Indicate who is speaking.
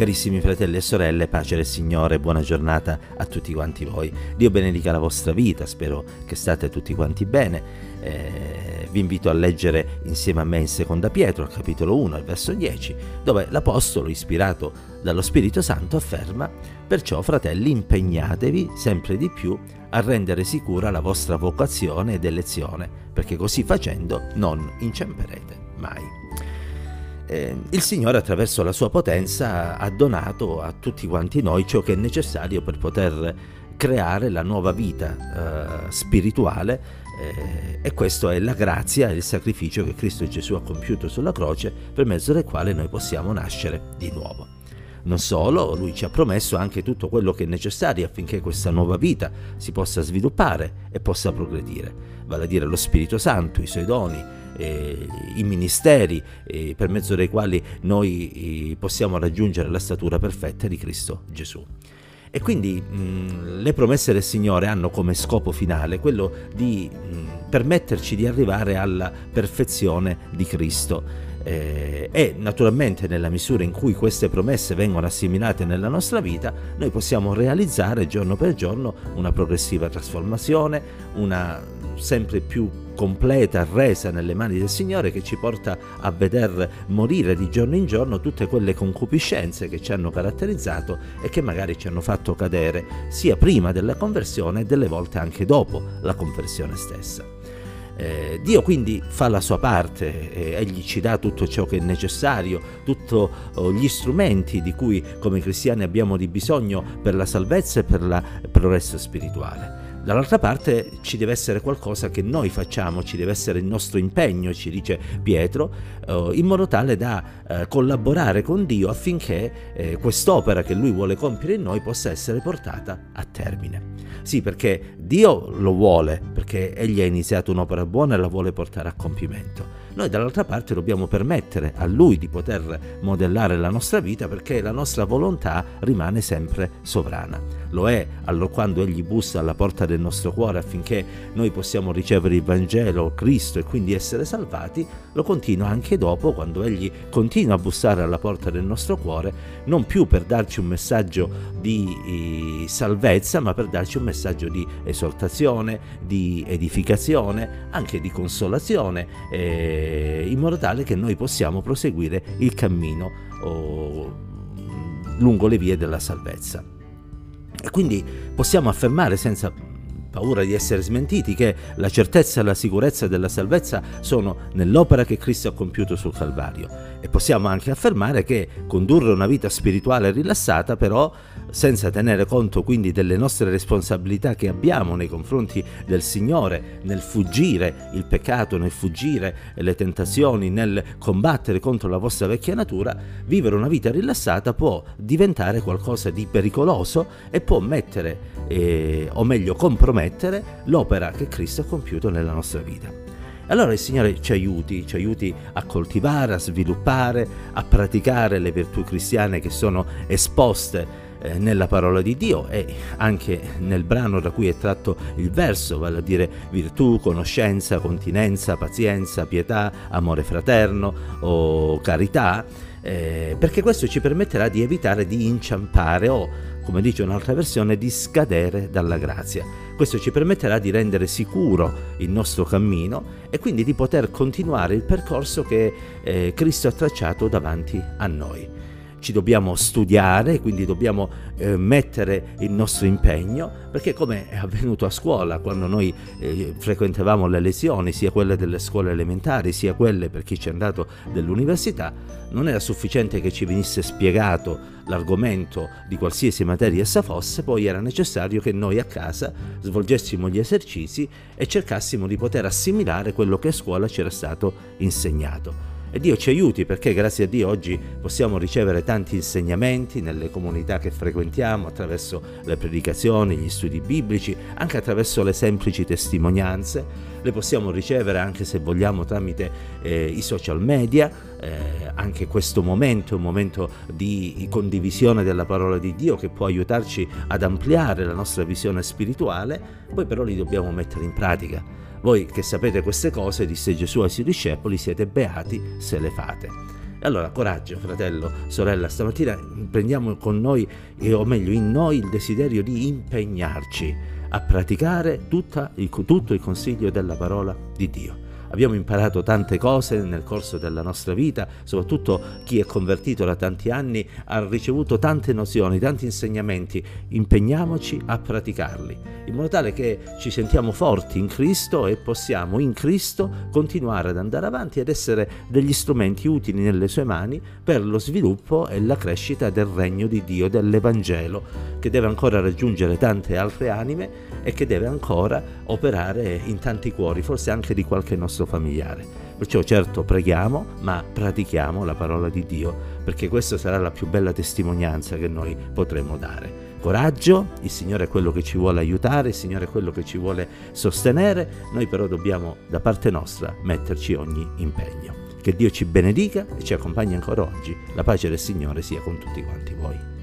Speaker 1: Carissimi fratelli e sorelle, pace del Signore, buona giornata a tutti quanti voi. Dio benedica la vostra vita, spero che state tutti quanti bene. Eh, vi invito a leggere insieme a me in Seconda Pietro, al capitolo 1, al verso 10, dove l'Apostolo, ispirato dallo Spirito Santo, afferma Perciò, fratelli, impegnatevi sempre di più a rendere sicura la vostra vocazione ed elezione, perché così facendo non inciamperete mai eh, il Signore attraverso la sua potenza ha donato a tutti quanti noi ciò che è necessario per poter creare la nuova vita eh, spirituale eh, e questo è la grazia e il sacrificio che Cristo Gesù ha compiuto sulla croce per mezzo del quale noi possiamo nascere di nuovo. Non solo, lui ci ha promesso anche tutto quello che è necessario affinché questa nuova vita si possa sviluppare e possa progredire, vale a dire lo Spirito Santo, i suoi doni, eh, i ministeri eh, per mezzo dei quali noi eh, possiamo raggiungere la statura perfetta di Cristo Gesù. E quindi mh, le promesse del Signore hanno come scopo finale quello di mh, permetterci di arrivare alla perfezione di Cristo. Eh, e naturalmente nella misura in cui queste promesse vengono assimilate nella nostra vita, noi possiamo realizzare giorno per giorno una progressiva trasformazione, una sempre più completa resa nelle mani del Signore che ci porta a veder morire di giorno in giorno tutte quelle concupiscenze che ci hanno caratterizzato e che magari ci hanno fatto cadere sia prima della conversione e delle volte anche dopo la conversione stessa. Eh, Dio quindi fa la sua parte, eh, Egli ci dà tutto ciò che è necessario, tutti oh, gli strumenti di cui come cristiani abbiamo di bisogno per la salvezza e per il progresso spirituale. Dall'altra parte ci deve essere qualcosa che noi facciamo, ci deve essere il nostro impegno, ci dice Pietro, eh, in modo tale da eh, collaborare con Dio affinché eh, quest'opera che Lui vuole compiere in noi possa essere portata a termine. Sì, perché Dio lo vuole, perché Egli ha iniziato un'opera buona e la vuole portare a compimento. Noi dall'altra parte dobbiamo permettere a Lui di poter modellare la nostra vita perché la nostra volontà rimane sempre sovrana. Lo è quando Egli bussa alla porta del nostro cuore affinché noi possiamo ricevere il Vangelo, Cristo e quindi essere salvati, lo continua anche dopo quando Egli continua a bussare alla porta del nostro cuore, non più per darci un messaggio di eh, salvezza, ma per darci un messaggio di esortazione, di edificazione, anche di consolazione. Eh, in modo tale che noi possiamo proseguire il cammino oh, lungo le vie della salvezza. E quindi possiamo affermare senza paura di essere smentiti che la certezza e la sicurezza della salvezza sono nell'opera che Cristo ha compiuto sul Calvario. E possiamo anche affermare che condurre una vita spirituale rilassata però senza tenere conto quindi delle nostre responsabilità che abbiamo nei confronti del Signore, nel fuggire il peccato, nel fuggire le tentazioni, nel combattere contro la vostra vecchia natura, vivere una vita rilassata può diventare qualcosa di pericoloso e può mettere, eh, o meglio compromettere, l'opera che Cristo ha compiuto nella nostra vita. Allora il Signore ci aiuti, ci aiuti a coltivare, a sviluppare, a praticare le virtù cristiane che sono esposte eh, nella parola di Dio e anche nel brano da cui è tratto il verso, vale a dire virtù, conoscenza, continenza, pazienza, pietà, amore fraterno o carità, eh, perché questo ci permetterà di evitare di inciampare o, come dice un'altra versione, di scadere dalla grazia. Questo ci permetterà di rendere sicuro il nostro cammino e quindi di poter continuare il percorso che eh, Cristo ha tracciato davanti a noi ci dobbiamo studiare, quindi dobbiamo eh, mettere il nostro impegno, perché come è avvenuto a scuola, quando noi eh, frequentavamo le lezioni, sia quelle delle scuole elementari, sia quelle per chi ci è andato dell'università, non era sufficiente che ci venisse spiegato l'argomento di qualsiasi materia essa fosse, poi era necessario che noi a casa svolgessimo gli esercizi e cercassimo di poter assimilare quello che a scuola ci era stato insegnato. E Dio ci aiuti perché grazie a Dio oggi possiamo ricevere tanti insegnamenti nelle comunità che frequentiamo attraverso le predicazioni, gli studi biblici, anche attraverso le semplici testimonianze. Le possiamo ricevere anche se vogliamo tramite eh, i social media. Eh, anche questo momento è un momento di condivisione della parola di Dio che può aiutarci ad ampliare la nostra visione spirituale, poi però li dobbiamo mettere in pratica. Voi che sapete queste cose, disse Gesù ai suoi discepoli, siete beati se le fate. Allora coraggio, fratello, sorella, stamattina prendiamo con noi, o meglio in noi, il desiderio di impegnarci a praticare tutta, tutto il consiglio della parola di Dio. Abbiamo imparato tante cose nel corso della nostra vita, soprattutto chi è convertito da tanti anni ha ricevuto tante nozioni, tanti insegnamenti. Impegniamoci a praticarli, in modo tale che ci sentiamo forti in Cristo e possiamo in Cristo continuare ad andare avanti ed essere degli strumenti utili nelle sue mani per lo sviluppo e la crescita del regno di Dio, dell'Evangelo, che deve ancora raggiungere tante altre anime e che deve ancora operare in tanti cuori, forse anche di qualche nostro familiare. Perciò certo preghiamo, ma pratichiamo la parola di Dio, perché questa sarà la più bella testimonianza che noi potremo dare. Coraggio, il Signore è quello che ci vuole aiutare, il Signore è quello che ci vuole sostenere, noi però dobbiamo da parte nostra metterci ogni impegno. Che Dio ci benedica e ci accompagni ancora oggi. La pace del Signore sia con tutti quanti voi.